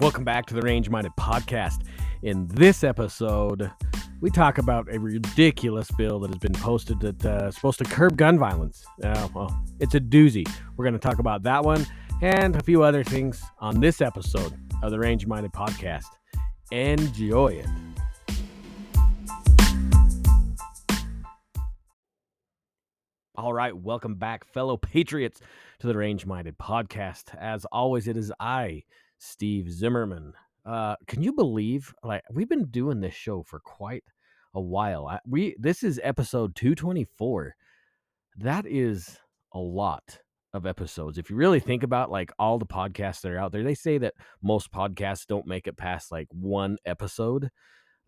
Welcome back to the Range Minded Podcast. In this episode, we talk about a ridiculous bill that has been posted that uh, supposed to curb gun violence. Uh, well, it's a doozy. We're going to talk about that one and a few other things on this episode of the Range Minded Podcast. Enjoy it. All right, welcome back, fellow patriots, to the Range Minded Podcast. As always, it is I, Steve Zimmermann. Uh, can you believe like we've been doing this show for quite a while? I, we this is episode 224. That is a lot of episodes. If you really think about like all the podcasts that are out there, they say that most podcasts don't make it past like one episode.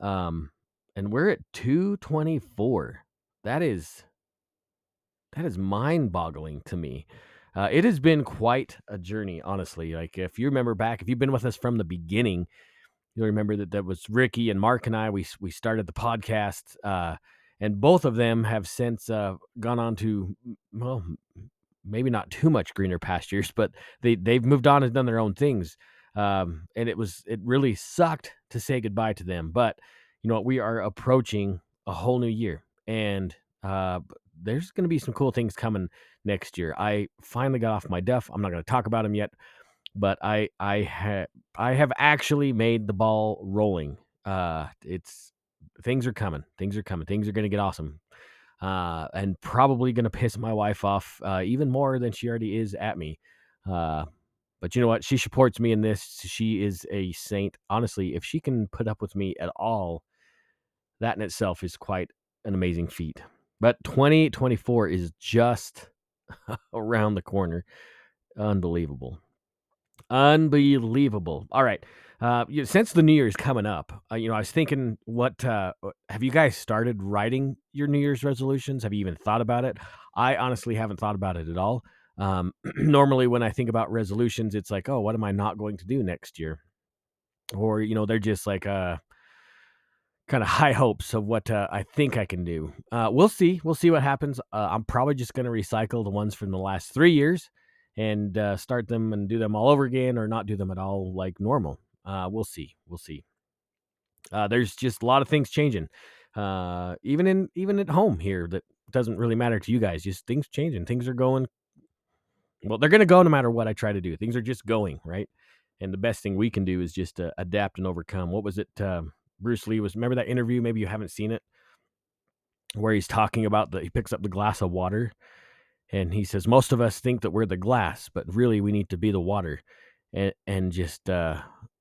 Um, and we're at 224. That is that is mind-boggling to me. Uh, it has been quite a journey, honestly. Like if you remember back, if you've been with us from the beginning, you'll remember that that was Ricky and Mark and I. We we started the podcast, uh, and both of them have since uh, gone on to well, maybe not too much greener pastures, but they they've moved on and done their own things. Um, and it was it really sucked to say goodbye to them, but you know what? We are approaching a whole new year, and uh, there's going to be some cool things coming next year. I finally got off my duff. I'm not going to talk about him yet, but I I have I have actually made the ball rolling. Uh, it's things are coming. Things are coming. Things are going to get awesome. Uh, and probably going to piss my wife off uh, even more than she already is at me. Uh, but you know what? She supports me in this. She is a saint. Honestly, if she can put up with me at all, that in itself is quite an amazing feat. But 2024 is just around the corner. Unbelievable. Unbelievable. All right. Uh, since the New Year's coming up, uh, you know, I was thinking, what uh, have you guys started writing your New Year's resolutions? Have you even thought about it? I honestly haven't thought about it at all. Um, normally, when I think about resolutions, it's like, oh, what am I not going to do next year? Or you know, they're just like, uh, kind of high hopes of what uh, I think I can do. Uh, we'll see. We'll see what happens. Uh, I'm probably just going to recycle the ones from the last three years and uh, start them and do them all over again, or not do them at all like normal. Uh, we'll see. We'll see. Uh, there's just a lot of things changing, even in even at home here. That doesn't really matter to you guys. Just things changing. Things are going. Well, they're going to go no matter what I try to do. Things are just going right, and the best thing we can do is just adapt and overcome. What was it? Um, Bruce Lee was. Remember that interview? Maybe you haven't seen it, where he's talking about the. He picks up the glass of water, and he says, "Most of us think that we're the glass, but really we need to be the water, and and just uh,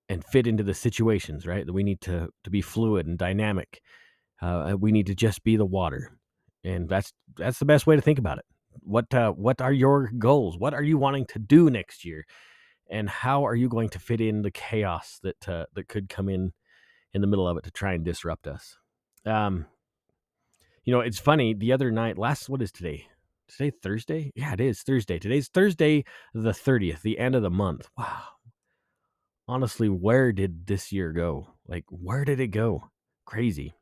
and fit into the situations, right? That we need to to be fluid and dynamic. Uh, we need to just be the water, and that's that's the best way to think about it. What uh, what are your goals? What are you wanting to do next year? And how are you going to fit in the chaos that uh, that could come in in the middle of it to try and disrupt us. Um, you know, it's funny. The other night, last what is today? Today Thursday? Yeah, it is Thursday. Today's Thursday, the thirtieth, the end of the month. Wow. Honestly, where did this year go? Like, where did it go? Crazy.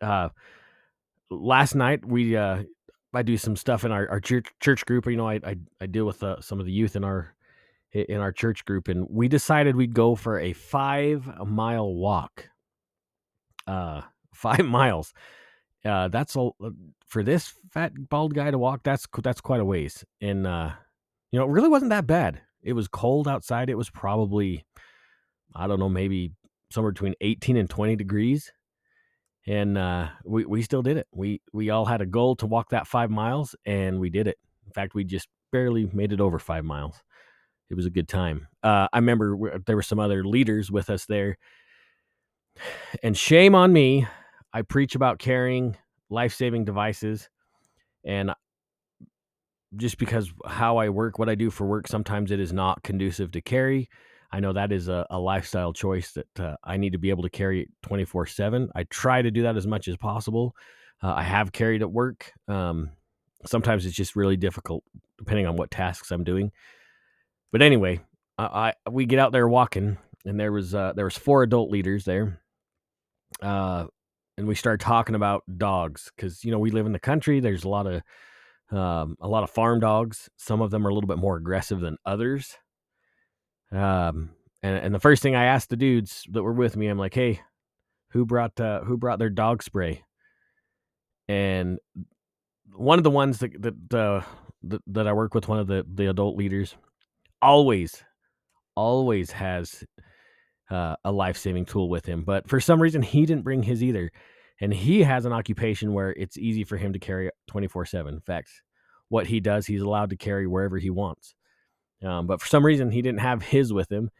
Uh, last night we uh, I do some stuff in our, our church church group. You know, I I, I deal with uh, some of the youth in our in our church group, and we decided we'd go for a five mile walk. Uh, five miles. Uh, that's a uh, for this fat bald guy to walk. That's that's quite a ways, and uh, you know, it really wasn't that bad. It was cold outside. It was probably, I don't know, maybe somewhere between eighteen and twenty degrees, and uh, we we still did it. We we all had a goal to walk that five miles, and we did it. In fact, we just barely made it over five miles it was a good time. Uh, I remember there were some other leaders with us there, and shame on me. I preach about carrying life saving devices, and just because how I work, what I do for work, sometimes it is not conducive to carry. I know that is a, a lifestyle choice that uh, I need to be able to carry 24 7. I try to do that as much as possible. Uh, I have carried at work. Um, sometimes it's just really difficult depending on what tasks I'm doing. But anyway, I, I we get out there walking, and there was uh, there was four adult leaders there, uh, and we started talking about dogs because you know we live in the country. There's a lot of um, a lot of farm dogs. Some of them are a little bit more aggressive than others. Um, and and the first thing I asked the dudes that were with me, I'm like, hey, who brought uh, who brought their dog spray? And one of the ones that that uh, that, that I work with, one of the the adult leaders, always always has uh, a life saving tool with him. But for some reason, he didn't bring his either. And he has an occupation where it's easy for him to carry 24 7. In fact, what he does, he's allowed to carry wherever he wants. Um, but for some reason, he didn't have his with him.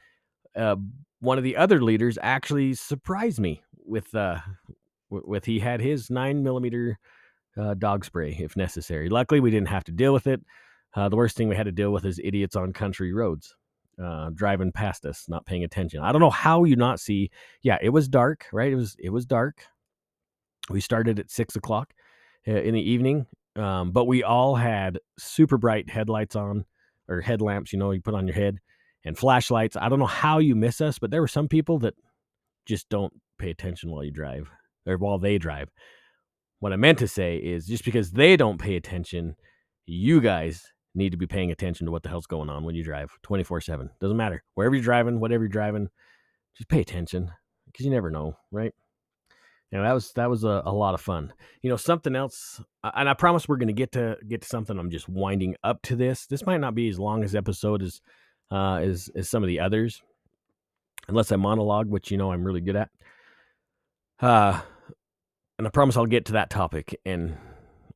Uh, one of the other leaders actually surprised me with uh, with he had his nine millimeter uh, dog spray if necessary. Luckily, we didn't have to deal with it. Uh, the worst thing we had to deal with is idiots on country roads uh, driving past us, not paying attention. I don't know how you not see. Yeah, it was dark, right? It was it was dark. We started at six o'clock uh, in the evening, um, but we all had super bright headlights on or headlamps. You know, you put on your head and flashlights. I don't know how you miss us, but there were some people that just don't pay attention while you drive or while they drive. What I meant to say is just because they don't pay attention, you guys need to be paying attention to what the hell's going on when you drive 24 7. Doesn't matter. Wherever you're driving, whatever you're driving, just pay attention because you never know, right? You know, that was that was a, a lot of fun. You know, something else, and I promise we're going to get to get to something. I'm just winding up to this. This might not be as long as episode as uh, as as some of the others, unless I monologue, which you know I'm really good at. Uh, and I promise I'll get to that topic. And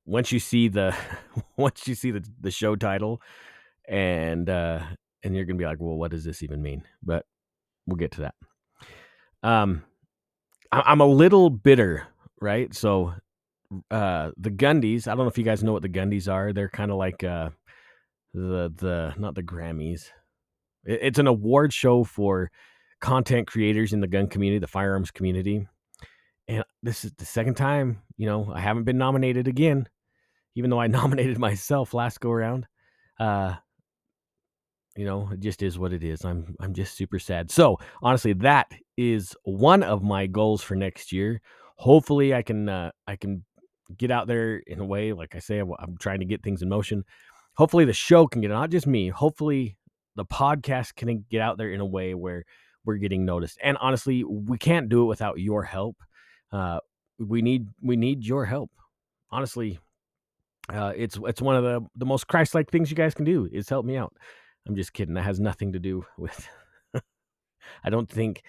once you see the once you see the the show title, and uh, and you're gonna be like, well, what does this even mean? But we'll get to that. Um, I'm a little bitter, right? So, uh, the Gundies. I don't know if you guys know what the Gundies are. They're kind of like uh, the the not the Grammys. It's an award show for content creators in the gun community, the firearms community. And this is the second time, you know, I haven't been nominated again even though I nominated myself last go around. Uh, you know, it just is what it is. I'm I'm just super sad. So honestly, that is one of my goals for next year. Hopefully, I can uh, I can get out there in a way, like I say, I'm trying to get things in motion. Hopefully, the show can get not just me. Hopefully, the podcast can get out there in a way where we're getting noticed. And honestly, we can't do it without your help. Uh, we need we need your help. Honestly, uh, it's it's one of the the most Christ-like things you guys can do is help me out. I'm just kidding. That has nothing to do with. I don't think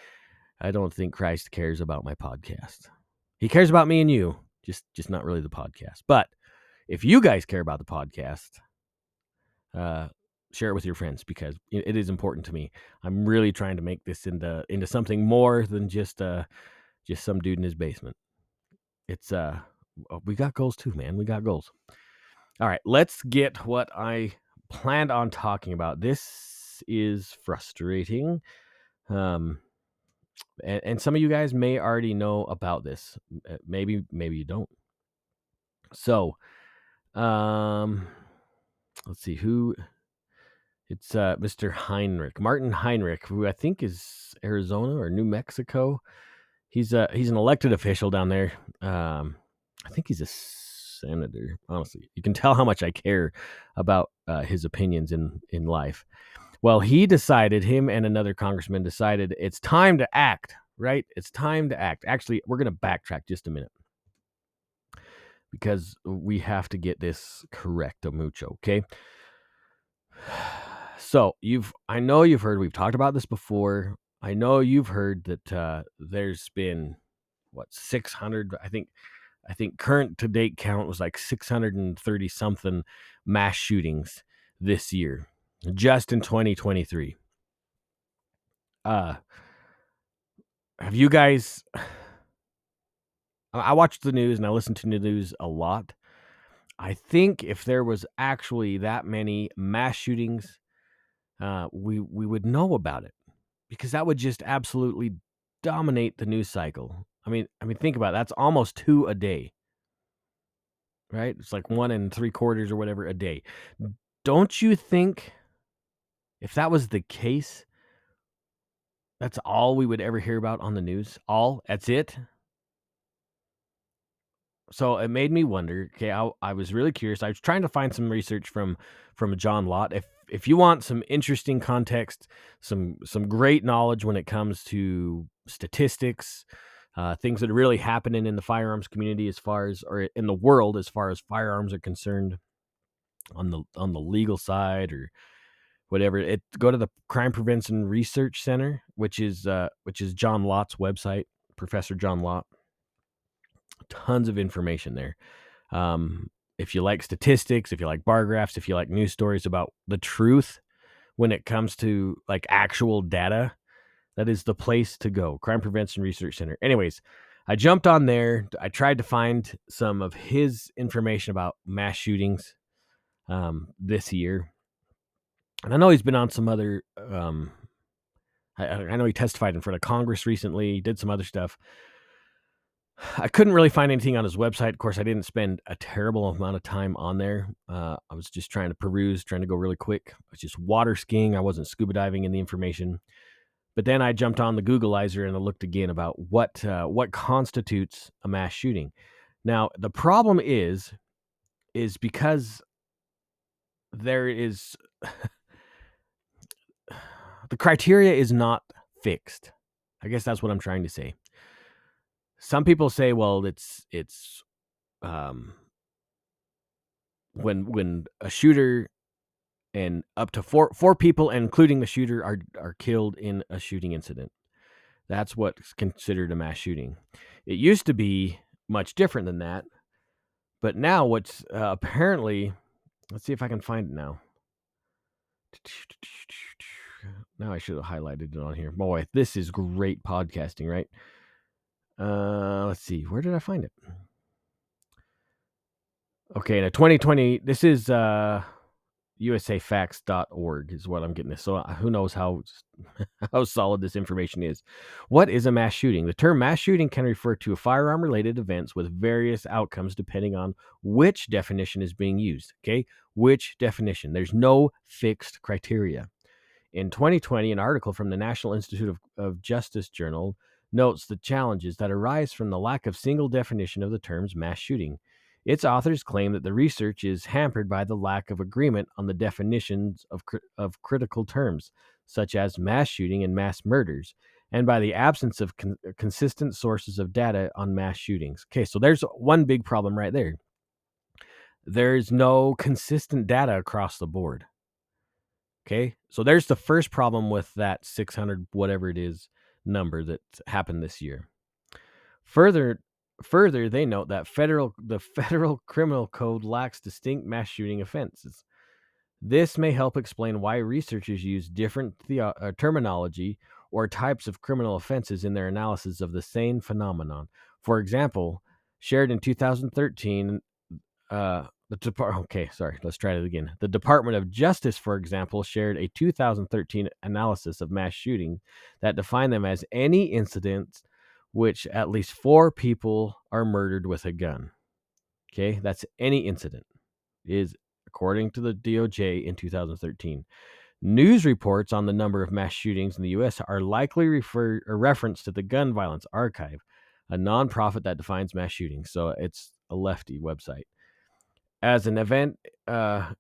I don't think Christ cares about my podcast. He cares about me and you, just just not really the podcast. But if you guys care about the podcast, uh, share it with your friends because it is important to me. I'm really trying to make this into into something more than just uh just some dude in his basement. It's uh we got goals too, man. We got goals. All right, let's get what I planned on talking about. This is frustrating. Um, and, and some of you guys may already know about this. Uh, maybe, maybe you don't. So, um, let's see who. It's uh, Mr. Heinrich, Martin Heinrich, who I think is Arizona or New Mexico. He's uh he's an elected official down there. Um, I think he's a senator. Honestly, you can tell how much I care about uh, his opinions in in life. Well, he decided, him and another congressman decided it's time to act. Right? It's time to act. Actually, we're going to backtrack just a minute because we have to get this correct, mucho. Okay. So you've, I know you've heard, we've talked about this before. I know you've heard that uh, there's been what 600 i think I think current to date count was like 630 something mass shootings this year, just in 2023. Uh, have you guys? I watch the news and I listen to the news a lot. I think if there was actually that many mass shootings, uh, we we would know about it because that would just absolutely dominate the news cycle. I mean, I mean, think about it. That's almost two a day, right? It's like one and three quarters or whatever a day. Don't you think if that was the case, that's all we would ever hear about on the news? All? That's it? So it made me wonder. Okay, I, I was really curious. I was trying to find some research from from John Lott. If if you want some interesting context, some some great knowledge when it comes to statistics, uh, things that are really happening in the firearms community as far as or in the world as far as firearms are concerned on the on the legal side or whatever. It go to the crime prevention research center which is uh which is john lott's website professor john lott. Tons of information there. Um if you like statistics if you like bar graphs if you like news stories about the truth when it comes to like actual data that is the place to go. Crime Prevention Research Center. Anyways, I jumped on there. I tried to find some of his information about mass shootings um, this year. And I know he's been on some other. Um, I, I know he testified in front of Congress recently. Did some other stuff. I couldn't really find anything on his website. Of course, I didn't spend a terrible amount of time on there. Uh, I was just trying to peruse, trying to go really quick. I was just water skiing. I wasn't scuba diving in the information. But then I jumped on the Googleizer and I looked again about what uh, what constitutes a mass shooting. Now the problem is, is because there is the criteria is not fixed. I guess that's what I'm trying to say. Some people say, well, it's it's um, when when a shooter and up to four four people, including the shooter, are are killed in a shooting incident. That's what's considered a mass shooting. It used to be much different than that, but now what's uh, apparently, let's see if I can find it now. Now I should have highlighted it on here. Boy, this is great podcasting, right? Uh, let's see, where did I find it? Okay, now 2020. This is uh usafacts.org is what I'm getting this. So uh, who knows how how solid this information is. What is a mass shooting? The term mass shooting can refer to firearm related events with various outcomes depending on which definition is being used, okay? Which definition? There's no fixed criteria. In 2020, an article from the National Institute of, of Justice Journal notes the challenges that arise from the lack of single definition of the terms mass shooting. Its authors claim that the research is hampered by the lack of agreement on the definitions of, of critical terms, such as mass shooting and mass murders, and by the absence of con- consistent sources of data on mass shootings. Okay, so there's one big problem right there. There's no consistent data across the board. Okay, so there's the first problem with that 600, whatever it is, number that happened this year. Further, Further, they note that federal the federal criminal code lacks distinct mass shooting offenses. This may help explain why researchers use different the- uh, terminology or types of criminal offenses in their analysis of the same phenomenon. For example, shared in 2013, uh, the okay, sorry, let's try it again. The Department of Justice, for example, shared a 2013 analysis of mass shooting that defined them as any incidents which at least four people are murdered with a gun. Okay, that's any incident, is according to the DOJ in 2013. News reports on the number of mass shootings in the U.S. are likely refer a reference to the Gun Violence Archive, a nonprofit that defines mass shootings. So it's a lefty website. As an event, uh,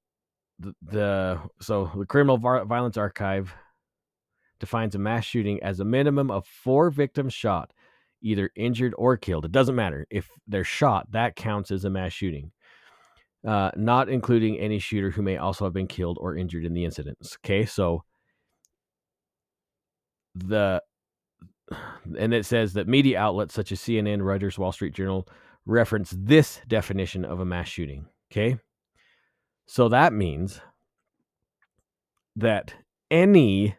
the, the so the Criminal Violence Archive defines a mass shooting as a minimum of four victims shot either injured or killed. It doesn't matter. If they're shot, that counts as a mass shooting, uh, not including any shooter who may also have been killed or injured in the incidents. Okay, so the and it says that media outlets such as CNN, Reuters, Wall Street Journal reference this definition of a mass shooting. Okay, so that means that any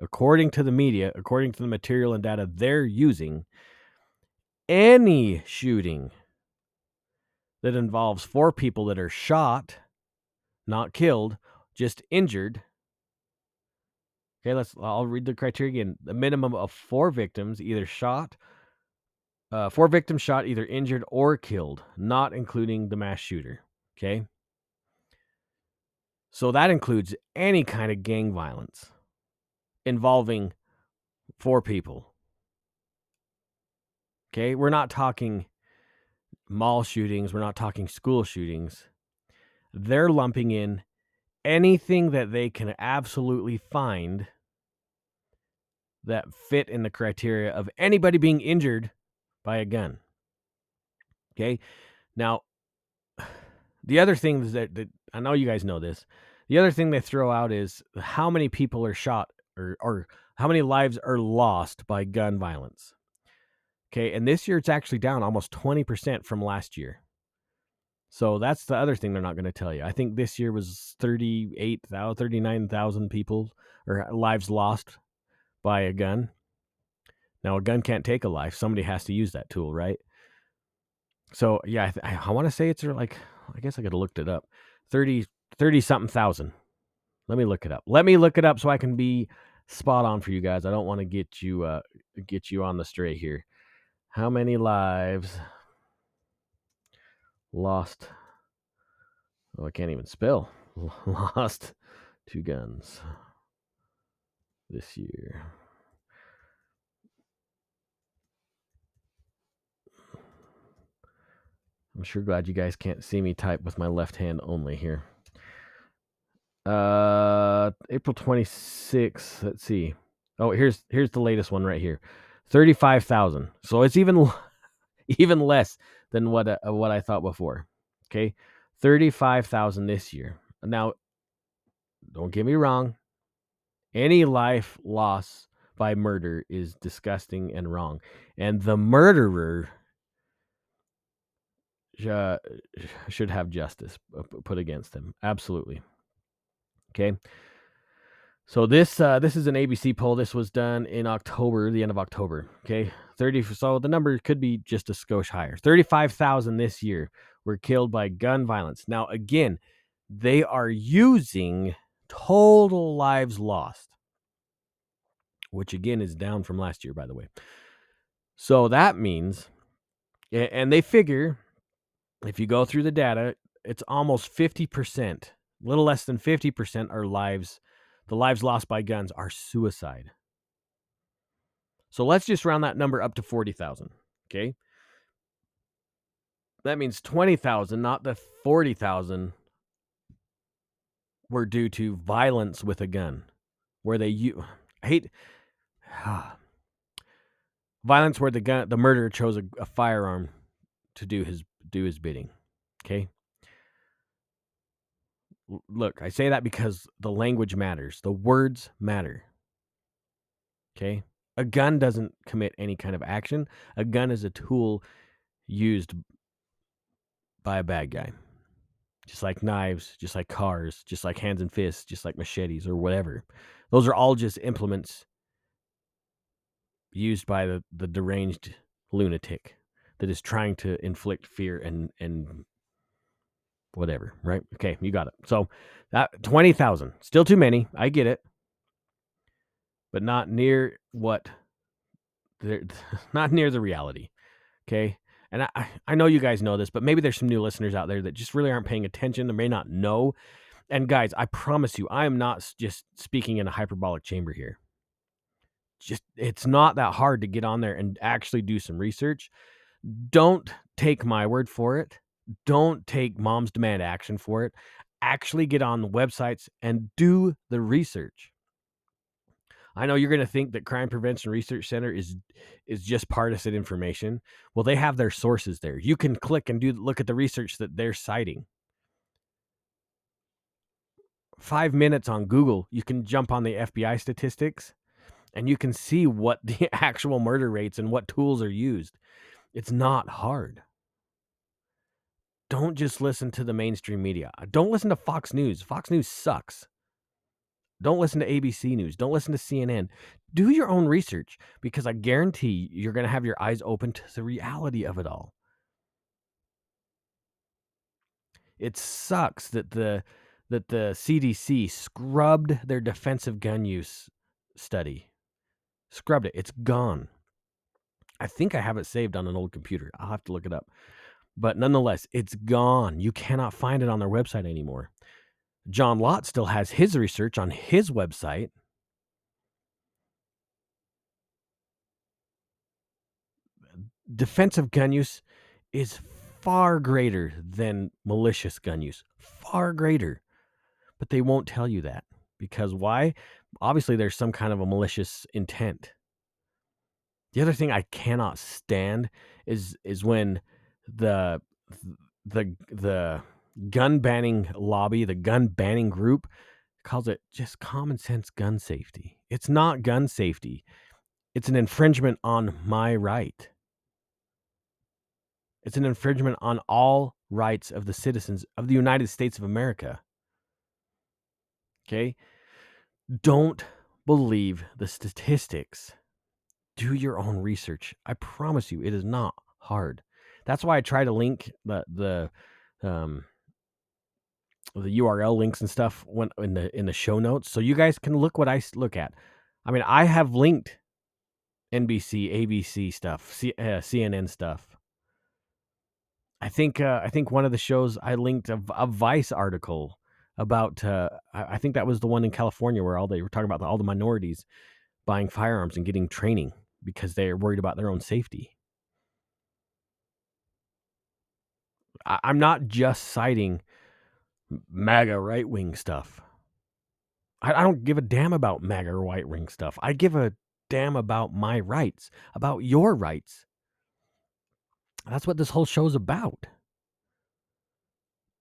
according to the media, according to the material and data they're using, any shooting that involves four people that are shot, not killed, just injured. Okay, let's I'll read the criteria again. The minimum of four victims, either shot, uh, four victims shot, either injured or killed, not including the mass shooter. Okay. So that includes any kind of gang violence involving four people. Okay, we're not talking mall shootings, we're not talking school shootings. They're lumping in anything that they can absolutely find that fit in the criteria of anybody being injured by a gun. Okay. Now, the other thing that, that I know you guys know this. The other thing they throw out is how many people are shot or, or how many lives are lost by gun violence. Okay. And this year it's actually down almost 20% from last year. So that's the other thing they're not going to tell you. I think this year was 38,000, 39,000 people or lives lost by a gun. Now, a gun can't take a life. Somebody has to use that tool, right? So, yeah, I, I want to say it's uh, like, I guess I could have looked it up 30, 30 something thousand. Let me look it up. Let me look it up so I can be spot on for you guys. I don't want to get you, uh, get you on the stray here. How many lives lost? Oh, I can't even spell. Lost to guns this year. I'm sure glad you guys can't see me type with my left hand only here. Uh April 26th, let's see. Oh, here's here's the latest one right here. 35,000. So it's even even less than what uh, what I thought before. Okay? 35,000 this year. Now don't get me wrong. Any life loss by murder is disgusting and wrong. And the murderer uh, should have justice put against him. Absolutely. Okay. So this uh, this is an ABC poll. This was done in October, the end of October. Okay, thirty. So the number could be just a skosh higher. Thirty-five thousand this year were killed by gun violence. Now again, they are using total lives lost, which again is down from last year, by the way. So that means, and they figure if you go through the data, it's almost 50%, a little less than 50% are lives, the lives lost by guns are suicide. So let's just round that number up to 40,000. Okay. That means 20,000, not the 40,000, were due to violence with a gun, where they you hate ah, violence where the gun the murderer chose a, a firearm to do his do his bidding. Okay. Look, I say that because the language matters. The words matter. Okay. A gun doesn't commit any kind of action. A gun is a tool used by a bad guy. Just like knives, just like cars, just like hands and fists, just like machetes or whatever. Those are all just implements used by the, the deranged lunatic that is trying to inflict fear and and whatever, right? Okay, you got it. So that 20,000, still too many. I get it. But not near what not near the reality. Okay? And I I know you guys know this, but maybe there's some new listeners out there that just really aren't paying attention They may not know. And guys, I promise you, I am not just speaking in a hyperbolic chamber here. Just it's not that hard to get on there and actually do some research don't take my word for it. Don't take Moms Demand Action for it. Actually get on the websites and do the research. I know you're going to think that Crime Prevention Research Center is is just partisan information. Well, they have their sources there. You can click and do look at the research that they're citing. 5 minutes on Google, you can jump on the FBI statistics and you can see what the actual murder rates and what tools are used. It's not hard. Don't just listen to the mainstream media. Uh, don't listen to Fox News. Fox News sucks. Don't listen to ABC News. Don't listen to CNN. Do your own research because I guarantee you're going to have your eyes open to the reality of it all. It sucks that the that the CDC scrubbed their defensive gun use study. Scrubbed it. It's gone. I think I have it saved on an old computer. I'll have to look it up. But nonetheless, it's gone. You cannot find it on their website anymore. John Lott still has his research on his website. Defensive gun use is far greater than malicious gun use. Far greater. but they won't tell you that because why? Obviously, there's some kind of a malicious intent. The other thing I cannot stand is is when the the the gun banning lobby, the gun banning group calls it just common sense gun safety. It's not gun safety. It's an infringement on my right. It's an infringement on all rights of the citizens of the United States of America. Okay? Don't believe the statistics. Do your own research. I promise you, it is not hard. That's why I try to link the the um, the URL links and stuff when in the in the show notes, so you guys can look what I look at. I mean, I have linked NBC, ABC stuff, C, uh, CNN stuff. I think uh, I think one of the shows I linked a, a Vice article about. Uh, I, think that was the one in California where all they were talking about the, all the minorities buying firearms and getting training because they're worried about their own safety. I, I'm not just citing MAGA right wing stuff. I, I don't give a damn about MAGA right wing stuff. I give a damn about my rights, about your rights. That's what this whole show's about.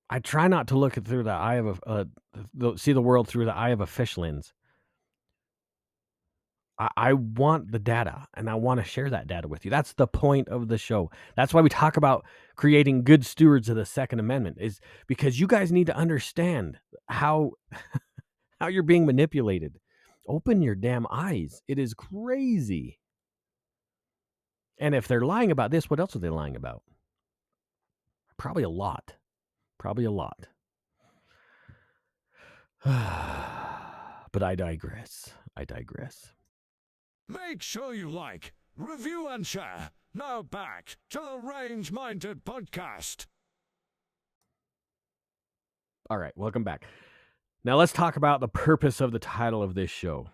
I try not to look through the eye of a, uh, see the world through the eye of a fish lens. I, I want the data and I want to share that data with you. That's the point of the show. That's why we talk about creating good stewards of the Second Amendment, is because you guys need to understand how how you're being manipulated. Open your damn eyes. It is crazy. And if they're lying about this, what else are they lying about? Probably a lot. Probably a lot. but I digress. I digress. Make sure you like, review, and share. Now back to the Range Minded Podcast. All right, welcome back. Now let's talk about the purpose of the title of this show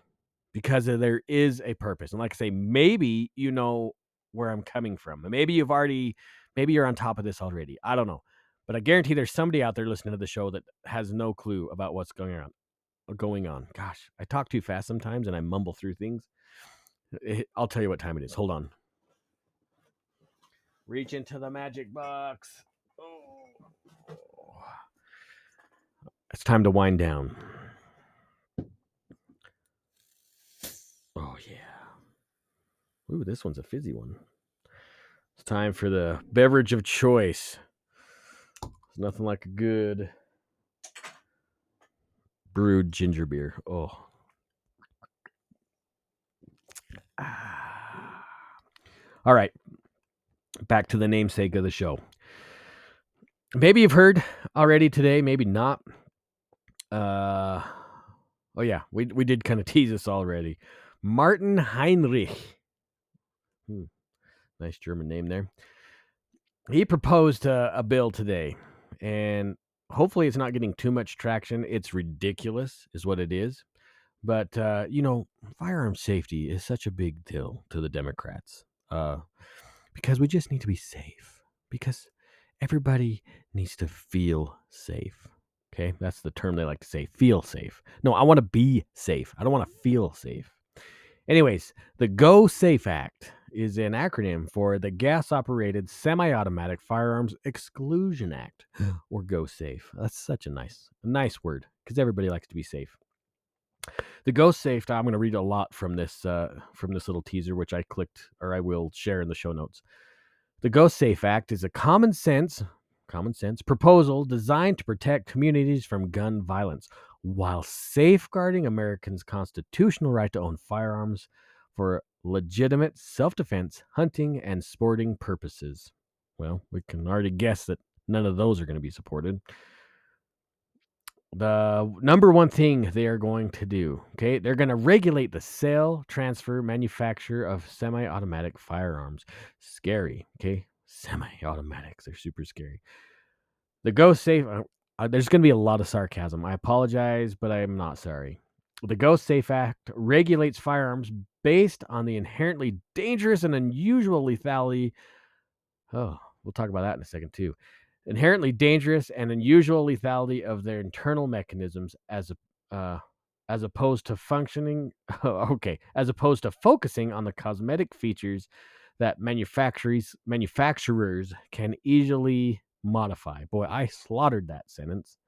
because there is a purpose. And like I say, maybe you know where I'm coming from. Maybe you've already, maybe you're on top of this already. I don't know. But I guarantee there's somebody out there listening to the show that has no clue about what's going on. Going on. Gosh, I talk too fast sometimes and I mumble through things. Eh, I'll tell you what time it is. Hold on. Reach into the magic box. Oh. It's time to wind down. Oh, yeah. Ooh, this one's a fizzy one. It's time for the beverage of choice. It's nothing like a good brewed ginger beer. Oh. All right. Back to the namesake of the show. Maybe you've heard already today, maybe not. Uh oh yeah, we we did kind of tease this already. Martin Heinrich. Hmm. Nice German name there. He proposed a, a bill today, and hopefully it's not getting too much traction. It's ridiculous, is what it is. But uh, you know, firearm safety is such a big deal to the Democrats uh, because we just need to be safe. Because everybody needs to feel safe. Okay, that's the term they like to say. Feel safe. No, I want to be safe. I don't want to feel safe. Anyways, the Go Safe Act is an acronym for the Gas Operated Semi Automatic Firearms Exclusion Act, or Go Safe. That's such a nice, a nice word because everybody likes to be safe. The Go Safe. I'm going to read a lot from this uh, from this little teaser, which I clicked or I will share in the show notes. The Go Safe Act is a common sense, common sense proposal designed to protect communities from gun violence while safeguarding Americans' constitutional right to own firearms for legitimate self-defense, hunting, and sporting purposes. Well, we can already guess that none of those are going to be supported the number one thing they are going to do, okay, they're going to regulate the sale, transfer, manufacture of semi automatic firearms. Scary, okay? Semi automatics, they're super scary. The Go Safe, uh, uh, there's going to be a lot of sarcasm. I apologize, but I am not sorry. The Go Safe Act regulates firearms based on the inherently dangerous and unusual lethality. Oh, we'll talk about that in a second, too inherently dangerous and unusual lethality of their internal mechanisms as a, uh, as opposed to functioning okay as opposed to focusing on the cosmetic features that manufacturers manufacturers can easily modify. Boy i slaughtered that sentence.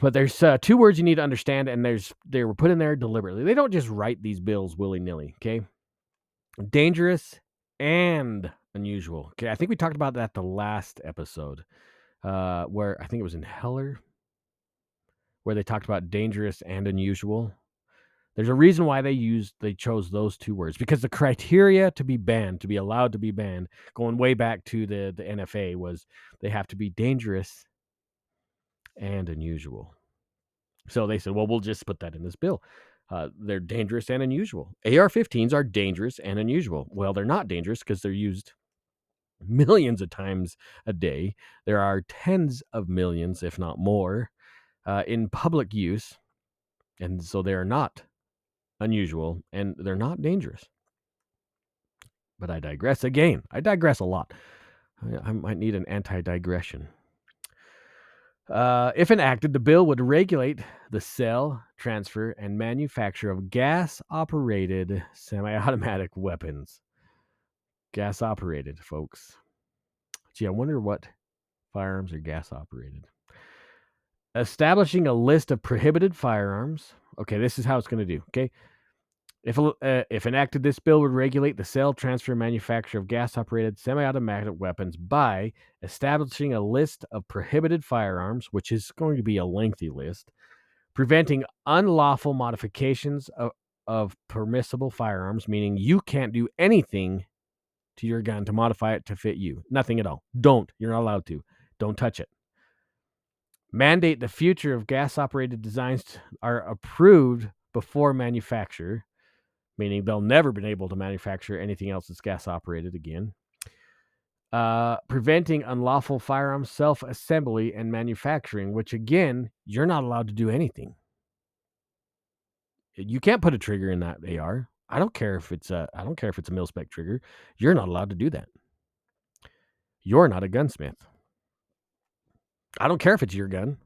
But there's uh, two words you need to understand and there's they were put in there deliberately. They don't just write these bills willy-nilly okay? Dangerous and unusual. Okay, I think we talked about that the last episode, uh, where I think it was in Heller, where they talked about dangerous and unusual. There's a reason why they used they chose those two words because the criteria to be banned, to be allowed to be banned, going way back to the the NFA was they have to be dangerous and unusual. So they said, well, we'll just put that in this bill. Uh, they're dangerous and unusual. AR 15s are dangerous and unusual. Well, they're not dangerous because they're used millions of times a day. There are tens of millions, if not more, uh, in public use. And so they are not unusual and they're not dangerous. But I digress again. I digress a lot. I, might need an anti digression. Uh, if enacted, the bill would regulate the sale, transfer, and manufacture of gas operated semi automatic weapons. Gas operated, folks. Gee, I wonder what firearms are gas operated. Establishing a list of prohibited firearms. Okay, this is how it's going to do. Okay. If, uh, if enacted, this bill would regulate the sale, transfer, manufacture of gas operated semi automatic weapons by establishing a list of prohibited firearms, which is going to be a lengthy list, preventing unlawful modifications of, of permissible firearms, meaning you can't do anything to your gun to modify it to fit you. Nothing at all. Don't. You're not allowed to. Don't touch it. Mandate the future of gas operated designs are approved before manufacture meaning they'll never been able to manufacture anything else that's gas operated again. Uh, preventing unlawful firearm self assembly and manufacturing, which again, you're not allowed to do anything. You can't put a trigger in that AR. I don't care if it's a I don't care if it's a mil spec trigger. You're not allowed to do that. You're not a gunsmith. I don't care if it's your gun.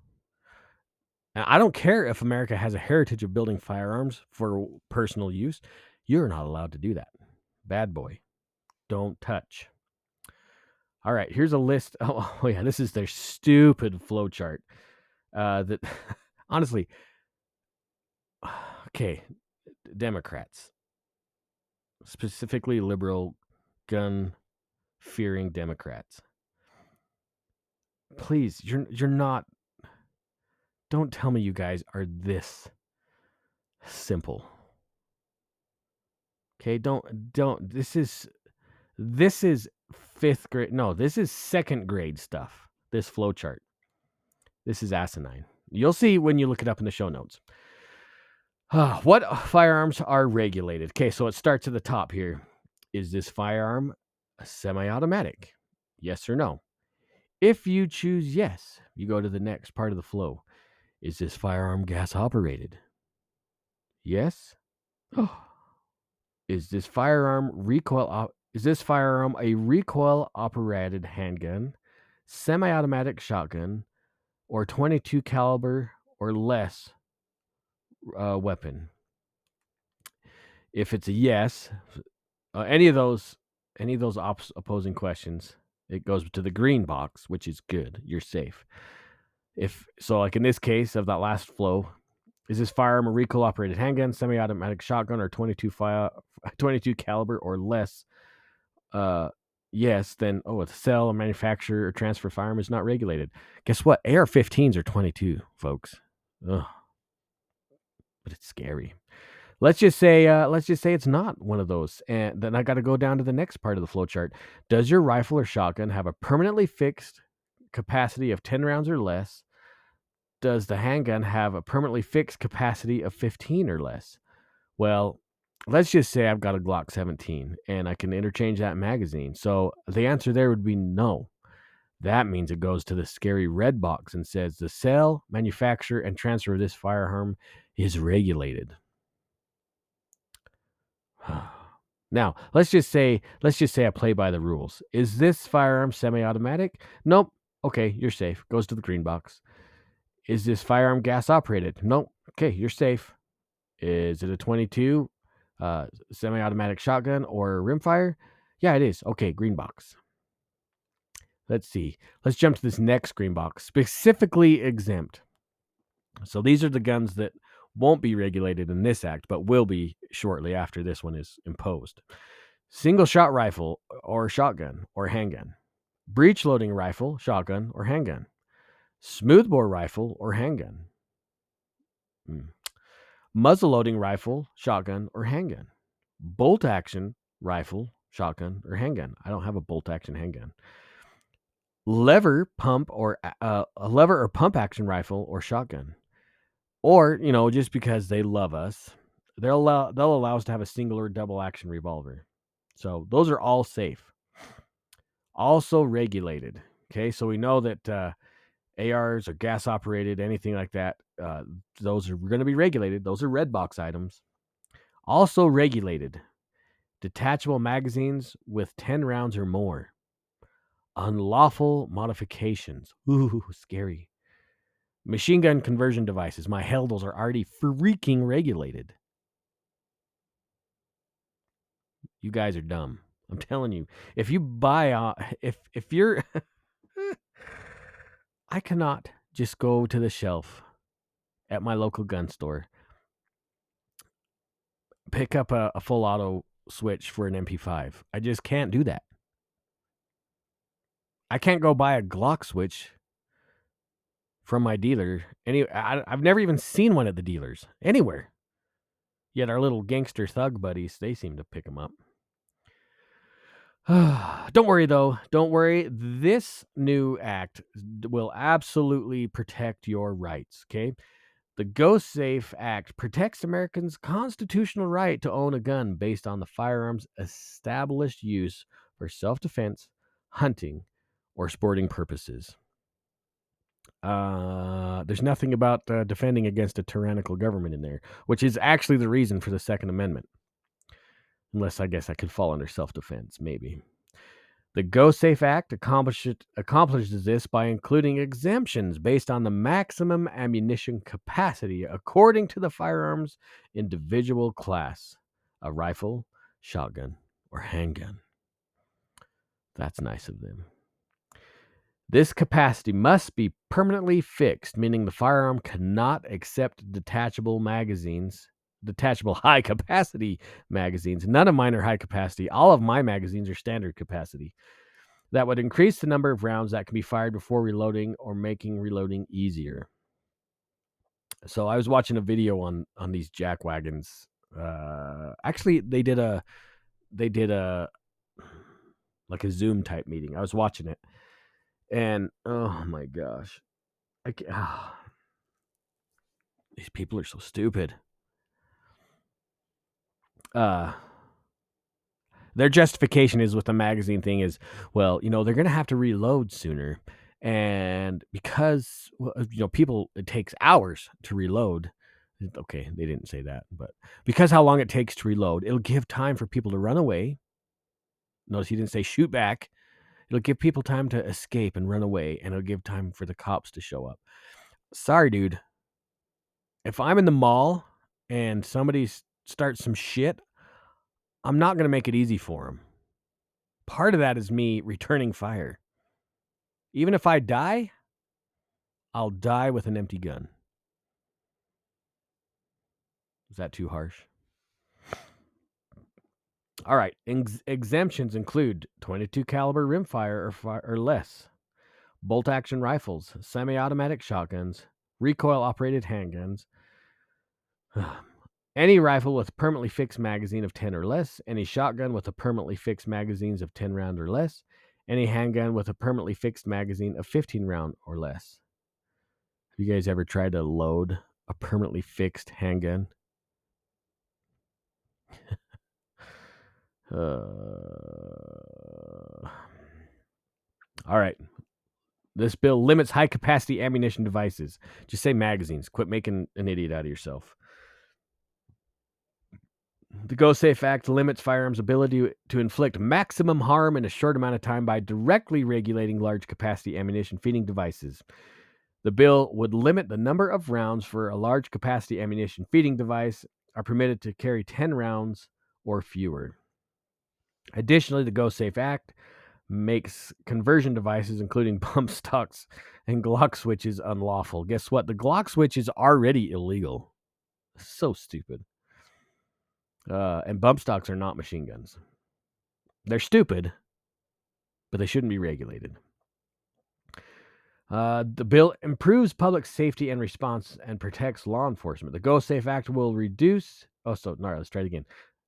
I don't care if America has a heritage of building firearms for personal use. You're not allowed to do that. Bad boy. Don't touch. All right, here's a list. Oh, oh yeah, this is their stupid flowchart. Uh, that honestly, okay, Democrats, specifically liberal, gun fearing Democrats. Please, you're you're not don't tell me you guys are this simple. Okay, don't don't this is this is 5th grade. No, this is 2nd grade stuff. This flowchart. This is asinine. You'll see when you look it up in the show notes. Uh, what firearms are regulated? Okay, so it starts at the top here. Is this firearm a semi automatic? Yes or no? If you choose yes, you go to the next part of the flow. Is this firearm gas operated? Yes. is this firearm recoil op- is this firearm a recoil operated handgun, semi-automatic shotgun, or 22 caliber or less uh, weapon? If it's a yes, uh, any of those any of those op- opposing questions, it goes to the green box, which is good. You're safe. If so, like in this case of that last flow, is this firearm a recoil operated handgun, semi automatic shotgun, or 22 fire, 22 caliber or less? Uh, yes, then oh, a sell, a manufacture, or transfer firearm is not regulated. Guess what? AR-15s are 22, folks. Ugh. But it's scary. Let's just say, uh, let's just say it's not one of those, and then I got to go down to the next part of the flow chart. Does your rifle or shotgun have a permanently fixed capacity of 10 rounds or less? Does the handgun have a permanently fixed capacity of 15 or less? Well, let's just say I've got a Glock 17 and I can interchange that magazine. So the answer there would be no. That means it goes to the scary red box and says the sale, manufacture, and transfer of this firearm is regulated. Now, let's just say let's just say I play by the rules. Is this firearm semi-automatic? Nope. Okay, you're safe. Goes to the green box. Is this firearm gas operated? Nope. Okay, you're safe. Is it a 22 uh, semi automatic shotgun or rimfire? Yeah, it is. Okay, green box. Let's see. Let's jump to this next green box, specifically exempt. So these are the guns that won't be regulated in this act, but will be shortly after this one is imposed. Single shot rifle or shotgun or handgun. Breech loading rifle, shotgun, or handgun. Smoothbore rifle or handgun. Hmm. Muzzle loading rifle, shotgun, or handgun. Bolt action rifle, shotgun, or handgun. I don't have a bolt action handgun. Lever pump or uh, a lever or pump action rifle or shotgun or you know just because they love us they'll allow they'll allow us to have a single or double action revolver. So those are all safe. Also regulated okay? So we know that uh, ars or gas operated anything like that uh, those are going to be regulated. Those are red box items. Also regulated detachable magazines with 10 rounds or more. Unlawful modifications. Ooh scary Machine gun conversion devices. My those are already freaking regulated. You guys are dumb. I'm telling you. If you buy, uh, if if you're, I cannot just go to the shelf at my local gun store, pick up a, a full auto switch for an MP5. I just can't do that. I can't go buy a Glock switch from my dealer. Any, I, I've never even seen one at the dealers anywhere. Yet our little gangster thug buddies, they seem to pick them up. Don't worry though. Don't worry. This new act will absolutely protect your rights. Okay. The Go Safe Act protects Americans' constitutional right to own a gun based on the firearm's established use for self defense, hunting, or sporting purposes. Uh, there's nothing about uh, defending against a tyrannical government in there, which is actually the reason for the Second Amendment. Unless I guess I could fall under self defense, maybe. The Go Safe Act accomplishes this by including exemptions based on the maximum ammunition capacity according to the firearm's individual class a rifle, shotgun, or handgun. That's nice of them. This capacity must be permanently fixed, meaning the firearm cannot accept detachable magazines, detachable high capacity magazines. None of mine are high capacity. All of my magazines are standard capacity. That would increase the number of rounds that can be fired before reloading or making reloading easier. So I was watching a video on on these jack wagons. Uh, actually, they did a they did a like a Zoom type meeting. I was watching it and oh my gosh, I ah. these people are so stupid. Uh, their justification is with the magazine thing is, well, you know, they're to have to reload sooner. And because, uh, you know, people, it takes hours to reload. Okay, they didn't say that, but because how long it takes to reload, it'll give time for people to run away. Notice he didn't say shoot back. It'll give people time to escape and run away, and it'll give time for the cops to show up. Sorry, dude. If I'm in the mall and somebody starts some shit, I'm not going to make it easy for them. Part of that is me returning fire. Even if I die, I'll die with an empty gun. Is that too harsh? All right. Ex- exemptions include 22 caliber rimfire or, or less, bolt action rifles, semi-automatic shotguns, recoil operated handguns, any rifle with permanently fixed magazine of 10 or less, any shotgun with a permanently fixed magazines of 10 round or less, any handgun with a permanently fixed magazine of 15 round or less. Have you guys ever tried to load a permanently fixed handgun? Uh, all right. This bill limits high capacity ammunition devices. Just say magazines. Quit making an idiot out of yourself. The Go Safe Act limits firearms' ability to inflict maximum harm in a short amount of time by directly regulating large capacity ammunition feeding devices. The bill would limit the number of rounds for a large capacity ammunition feeding device are permitted to carry 10 rounds or fewer. Additionally, the Go Safe Act makes conversion devices, including bump stocks and Glock switches, unlawful. Guess what? The Glock switch is already illegal. So stupid. Uh, and bump stocks are not machine guns. They're stupid, but they shouldn't be regulated. Uh, the bill improves public safety and response and protects law enforcement. The Go Safe Act will reduce. Oh, so no, let's try it again.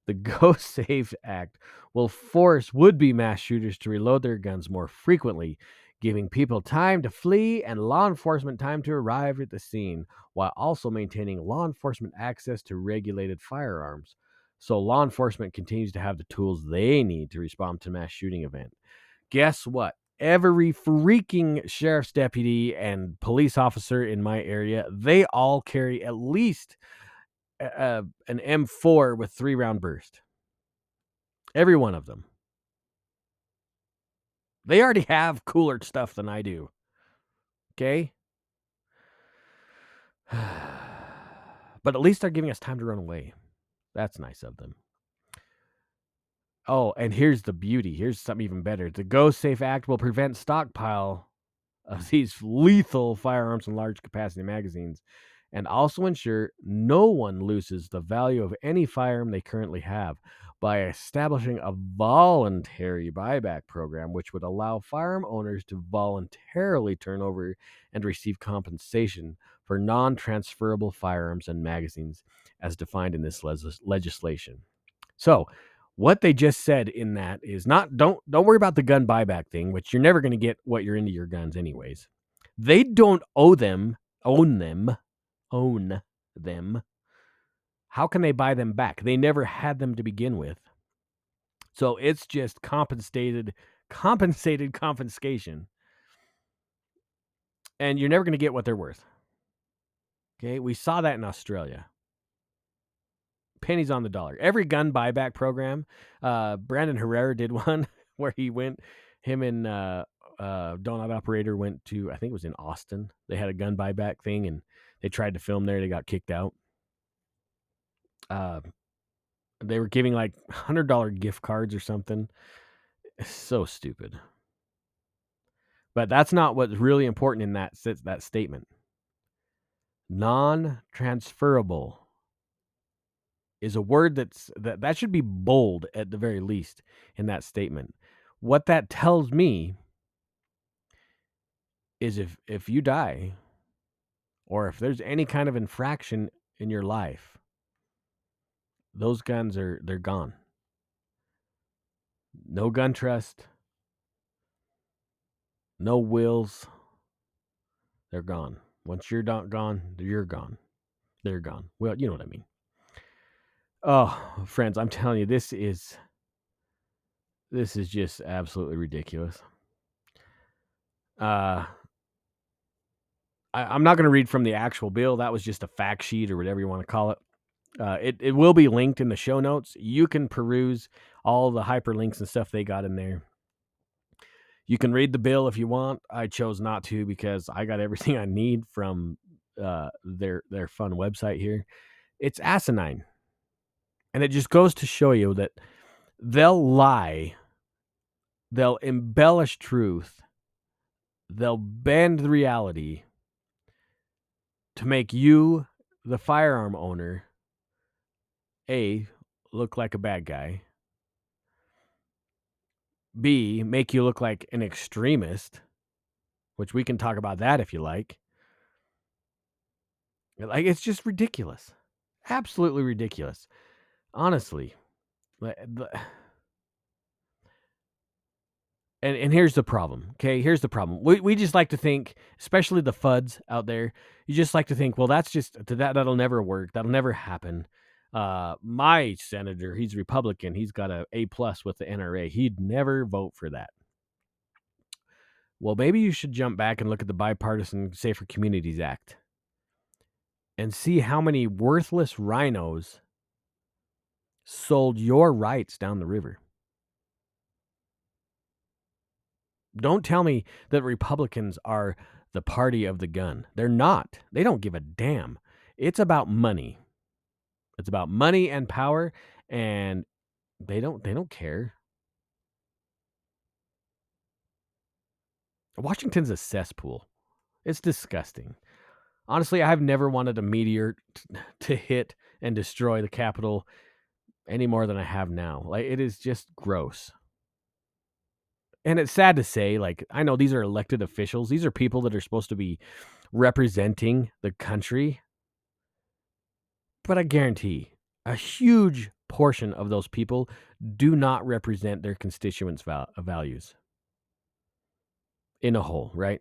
The Go Safe Act will force would-be mass shooters to reload their guns more frequently, giving people time to flee and law enforcement time to arrive at the scene, while also maintaining law enforcement access to regulated firearms. So law enforcement continues to have the tools they need to respond to mass shooting event. Guess what? Every freaking sheriff's deputy and police officer in my area, they all carry at least a, an M4 with three round burst. Every one of them. They already have cooler stuff than I do. Okay? but at least they're giving us time to run away. That's nice of them. Oh, and here's the beauty. Here's something even better. The Go Safe Act will prevent stockpile of these lethal firearms and large capacity magazines and also ensure no one loses the value of any firearm they currently have by establishing a voluntary buyback program which would allow firearm owners to voluntarily turn over and receive compensation for non-transferable firearms and magazines as defined in this legislation. So, what they just said in that is not don't don't worry about the gun buyback thing, which you're never going to get what you're into your guns anyways. They don't owe them own them own them. How can they buy them back? They never had them to begin with. So it's just compensated compensated confiscation. And you're never going to get what they're worth. Okay, we saw that in Australia pennies on the dollar. Every gun buyback program, uh, Brandon Herrera did one where he went, him and uh, uh, Donut Operator went to, I think it was in Austin. They had a gun buyback thing and they tried to film there. They got kicked out. Uh, they were giving like hundred dollar gift cards or something. so stupid. But that's not what's really important in that that statement. Non-transferable is a word that's that that should be bold at the very least in that statement. What that tells me is if if you die or if there's any kind of infraction in your life, those guns are they're gone. No gun trust, no wills. They're gone. Once you're not gone, you're gone. They're gone. Well, you know what I mean. Oh, friends, I'm telling you, this is this is just absolutely ridiculous. Uh I, am not going to read from the actual bill. That was just a fact sheet or whatever you want to call it. Uh, it. It will be linked in the show notes. You can peruse all the hyperlinks and stuff they got in there. You can read the bill if you want. I chose not to because I got everything I need from uh, their their fun website here. It's asinine. And it just goes to show you that they'll lie, they'll embellish truth, they'll bend the reality to make you, the firearm owner, A, look like a bad guy, B, make you look like an extremist, which we can talk about that if you like. Like, it's just ridiculous. Absolutely ridiculous. Honestly, and and here's the problem. Okay, here's the problem. We we just like to think, especially the fuds out there, you just like to think, well, that's just that that'll never work. That'll never happen. Uh, my senator, he's Republican. He's got a A plus with the NRA. He'd never vote for that. Well, maybe you should jump back and look at the Bipartisan Safer Communities Act and see how many worthless RINOs sold your rights down the river. Don't tell me that Republicans are the party of the gun. They're not. They don't give a damn. It's about money. It's about money and power and they don't they don't care. Washington's a cesspool. It's disgusting. Honestly, I've never wanted a meteor t- to hit and destroy the Capitol any more than I have now. Like it is just gross. And it's sad to say, like, I know these are elected officials. These are people that are supposed to be representing the country. But I guarantee a huge portion of those people do not represent their constituents' val- uh, values in a whole, right?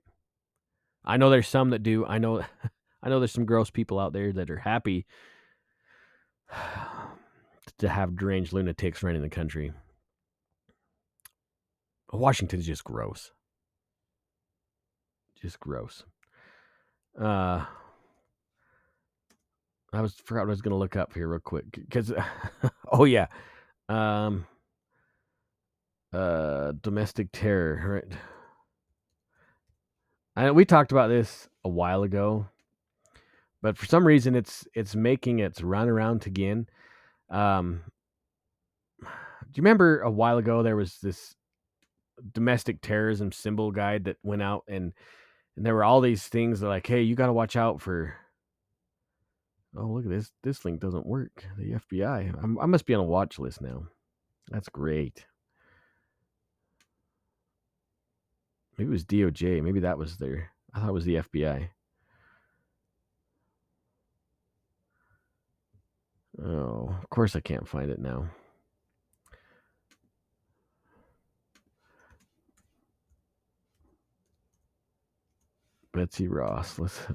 I know there's some that do. I know I know there's some gross people out there that are happy to have deranged lunatics running the country. Washington's just gross. Just gross. Uh I was forgot what I was going to look up here real quick cuz oh yeah. Um uh domestic terror, right? I we talked about this a while ago, but for some reason it's it's making its run around again. Um, do you remember a while ago there was this domestic terrorism symbol guide that went out and and there were all these things that like, hey, you got to watch out for. Oh, look at this! This link doesn't work. The FBI. I'm, I must be on a watch list now. That's great. Maybe it was DOJ. Maybe that was their. I thought it was the FBI. Oh, of course I can't find it now. Betsy Ross. Let's.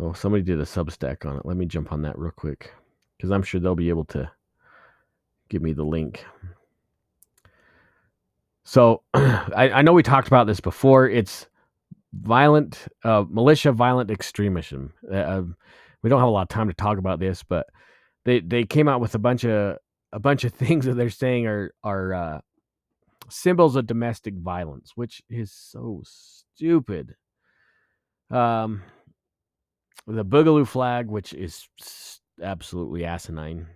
Oh, somebody did a Substack on it. Let me jump on that real quick because I'm sure they'll be able to give me the link. So I, I know we talked about this before. It's violent uh, militia, violent extremism. Uh, um, we don't have a lot of time to talk about this, but they they came out with a bunch of a bunch of things that they're saying are are uh, symbols of domestic violence, which is so stupid. Um, the Boogaloo flag, which is absolutely asinine.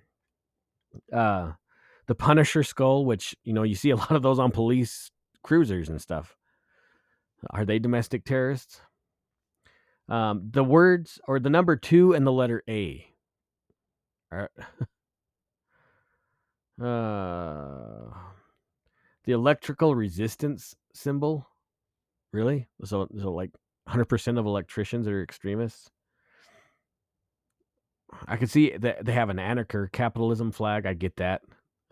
Uh, the Punisher skull, which you know you see a lot of those on police cruisers and stuff. Are they domestic terrorists? Um, the words or the number two and the letter A. Are, uh, the electrical resistance symbol. Really? So, so like 100% of electricians are extremists. I can see that they have an anarcho capitalism flag. I get that.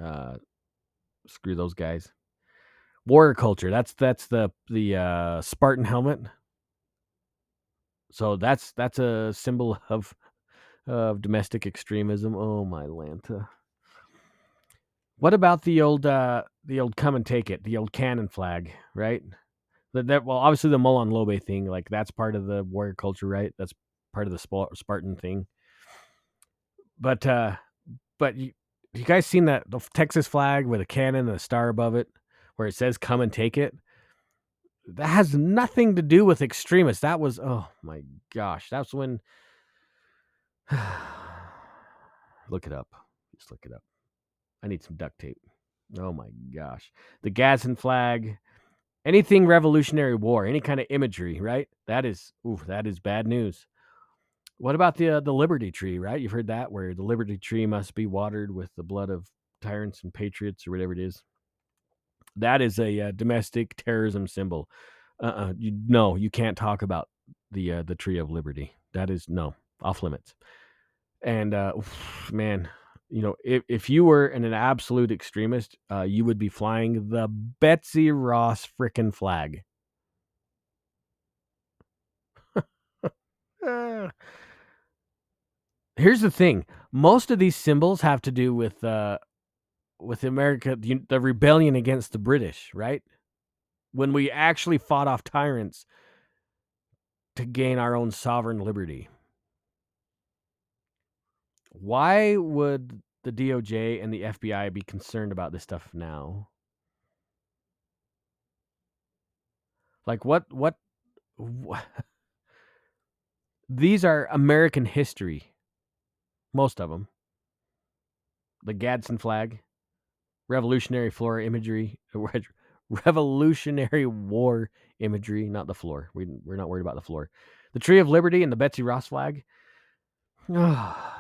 Uh, screw those guys. Warrior culture. That's that's the the uh, Spartan helmet. So that's that's a symbol of of domestic extremism. Oh my Lanta. What about the old uh the old come and take it, the old cannon flag, right? That, that well, obviously the Molon Labe thing, like that's part of the warrior culture, right? That's part of the Spartan thing. But uh but you, you guys seen that the Texas flag with a cannon and a star above it where it says come and take it? That has nothing to do with extremists. That was oh my gosh. That's when look it up. Just look it up. I need some duct tape. Oh my gosh. The Gadsden flag, anything Revolutionary War, any kind of imagery, right? That is, ooh, that is bad news. What about the uh, the Liberty Tree? Right, you've heard that where the Liberty Tree must be watered with the blood of tyrants and patriots, or whatever it is. That is a uh, domestic terrorism symbol. Uh-uh, you no, you can't talk about the uh, the Tree of Liberty. That is no off limits. And uh, man, you know, if if you were an, an absolute extremist, uh, you would be flying the Betsy Ross frickin' flag. here's the thing most of these symbols have to do with uh with america the, the rebellion against the british right when we actually fought off tyrants to gain our own sovereign liberty. Why would the DOJ and the FBI be concerned about this stuff now? Like what what, what These are American history. Most of them. The Gadsden flag, Revolutionary floor imagery, Revolutionary War imagery, not the floor. We, we're not worried about the floor. The Tree of Liberty and the Betsy Ross flag. Ah.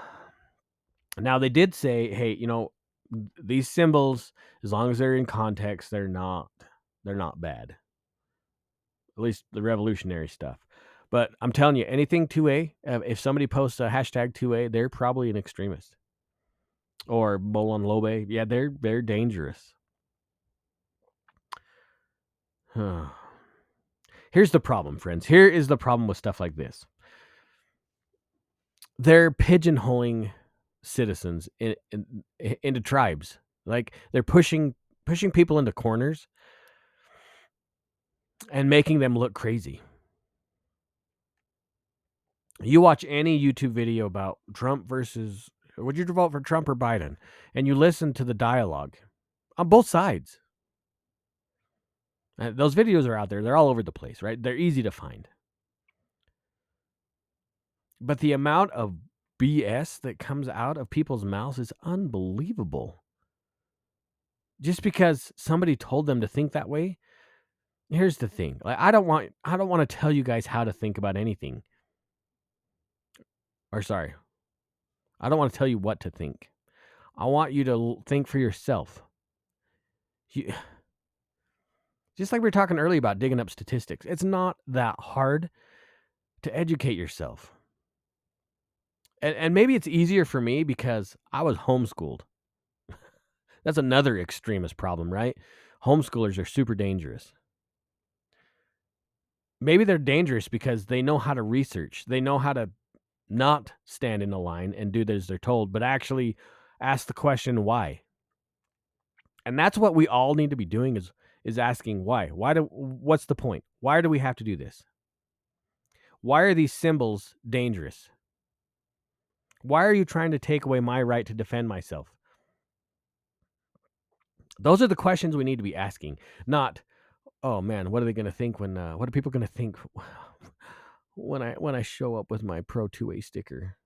Now they did say, hey, you know, these symbols, as long as they're in context, they're not they're not bad. At least the revolutionary stuff. But I'm telling you, anything 2A, uh, if somebody posts a hashtag 2A, they're probably an extremist. Or Molon Labe, yeah, they're they're dangerous. Here's the problem, friends. Here is the problem with stuff like this. They're pigeonholing citizens in, in, into tribes. Like they're pushing pushing people into corners and making them look crazy. You watch any YouTube video about Trump versus would you vote for Trump or Biden and you listen to the dialogue on both sides. And those videos are out there. They're all over the place, right? They're easy to find. But the amount of BS that comes out of people's mouths is unbelievable. Just because somebody told them to think that way, here's the thing. Like I don't want I don't want to tell you guys how to think about anything. Or sorry. I don't want to tell you what to think. I want you to think for yourself. You, just like we were talking earlier about digging up statistics, it's not that hard to educate yourself and, and maybe it's easier for me because I was homeschooled. That's another extremist problem, right? Homeschoolers are super dangerous. Maybe they're dangerous because they know how to research. They know how to not stand in a line and do as they're told, but actually ask the question why. And that's what we all need to be doing is is asking why. Why do what's the point? Why do we have to do this? Why are these symbols dangerous? Why are you trying to take away my right to defend myself? Those are the questions we need to be asking, not, oh man, what are they going to think when, uh, what are people going to think when I, when I show up with my Pro 2A sticker?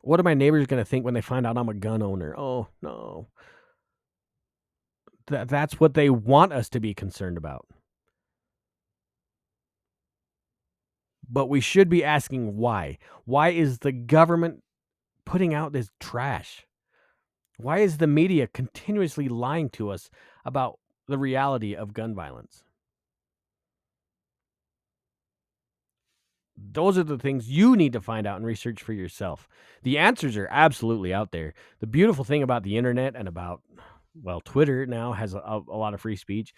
What are my neighbors going to think when they find out I'm a gun owner? Oh, no. That, that's what they want us to be concerned about. But we should be asking why. Why is the government putting out this trash? Why is the media continuously lying to us about the reality of gun violence? Those are the things you need to find out and research for yourself. The answers are absolutely out there. The beautiful thing about the internet and about, well, Twitter now has a, a lot of free speech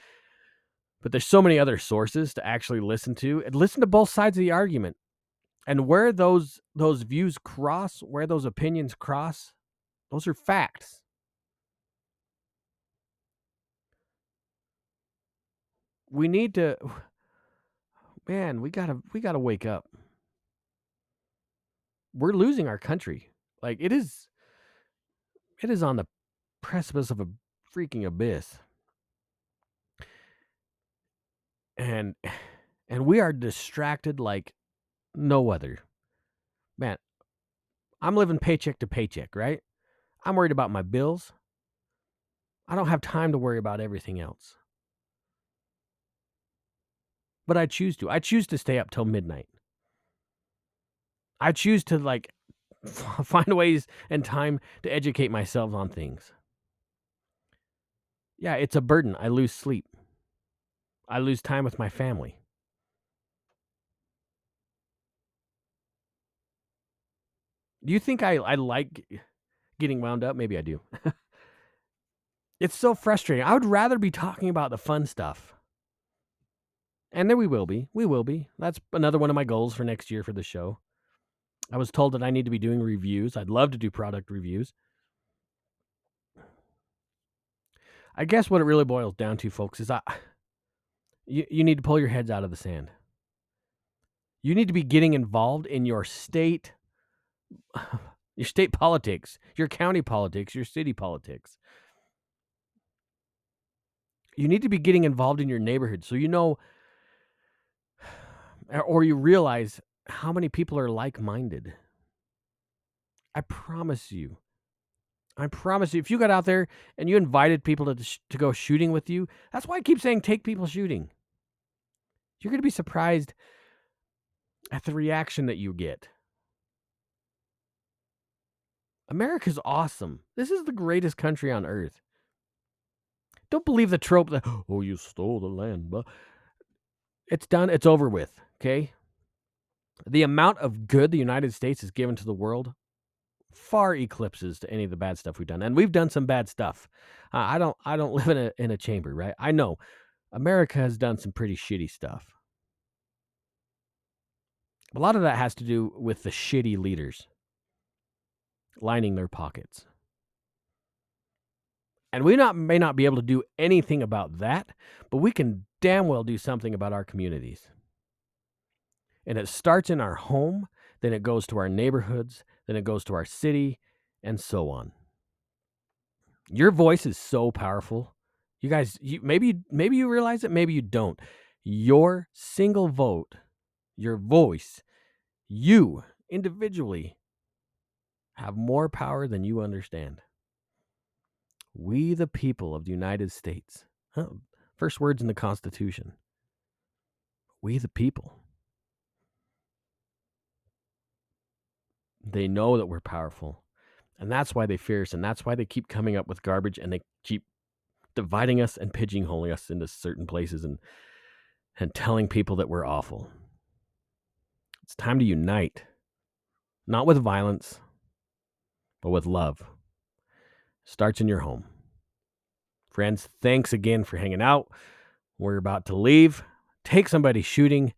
but there's so many other sources to actually listen to and listen to both sides of the argument. And where those those views cross where those opinions cross those are facts. We need to man we gotta we gotta wake up. We're losing our country. Like it is it is on the precipice of a freaking abyss and and we are distracted like no other. Man, I'm living paycheck to paycheck, right? I'm worried about my bills. I don't have time to worry about everything else. But I choose to. I choose to stay up till midnight. I choose to like find ways and time to educate myself on things. Yeah, it's a burden. I lose sleep. I lose time with my family. Do you think I, I like getting wound up? Maybe I do. it's so frustrating. I would rather be talking about the fun stuff. And there we will be. We will be. That's another one of my goals for next year for the show. I was told that I need to be doing reviews. I'd love to do product reviews. I guess what it really boils down to, folks, is I you, you need to pull your heads out of the sand. You need to be getting involved in your state, your state politics, your county politics, your city politics. You need to be getting involved in your neighborhood so you know or you realize how many people are like minded. I promise you. I promise you, if you got out there and you invited people to, to go shooting with you, that's why I keep saying take people shooting. You're going to be surprised at the reaction that you get. America's awesome. This is the greatest country on earth. Don't believe the trope that, oh, you stole the land. But it's done, it's over with, okay? The amount of good the United States has given to the world far eclipses to any of the bad stuff we've done. And we've done some bad stuff. Uh, I don't I don't live in a in a chamber, right? I know America has done some pretty shitty stuff. A lot of that has to do with the shitty leaders lining their pockets. And we not may not be able to do anything about that, but we can damn well do something about our communities. And it starts in our home, then it goes to our neighborhoods, then it goes to our city, and so on. Your voice is so powerful. You guys, you, maybe maybe you realize it, maybe you don't. Your single vote, your voice, you individually have more power than you understand. We, the people of the United States. Huh. First words in the Constitution. We, the people. They know that we're powerful. And that's why they fear us. And that's why they keep coming up with garbage and they keep dividing us and pigeonholing us into certain places and, and telling people that we're awful. It's time to unite, not with violence, but with love. Starts in your home. Friends, thanks again for hanging out. We're about to leave. Take somebody shooting.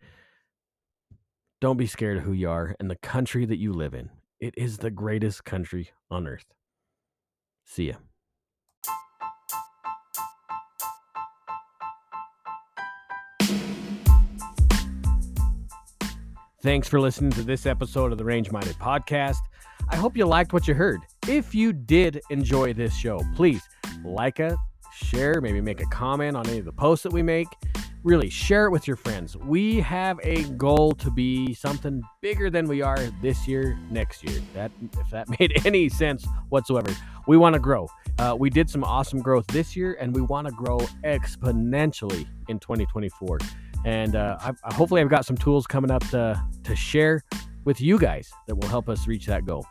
Don't be scared of who you are and the country that you live in. It is the greatest country on earth. See ya. Thanks for listening to this episode of the Range Minded Podcast. I hope you liked what you heard. If you did enjoy this show, please like it, share, maybe make a comment on any of the posts that we make. Really, share it with your friends. We have a goal to be something bigger than we are this year, next year. That, if that made any sense whatsoever, we want to grow. Uh, we did some awesome growth this year, and we want to grow exponentially in 2024. And uh, I, hopefully, I've got some tools coming up to, to share with you guys that will help us reach that goal.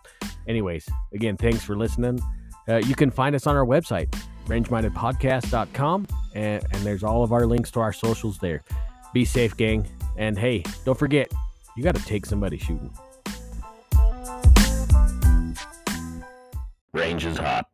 Anyways, again, thanks for listening. Uh, you can find us on our website, rangemindedpodcast.com, and, and there's all of our links to our socials there. Be safe, gang. And hey, don't forget, you got to take somebody shooting. Range is hot.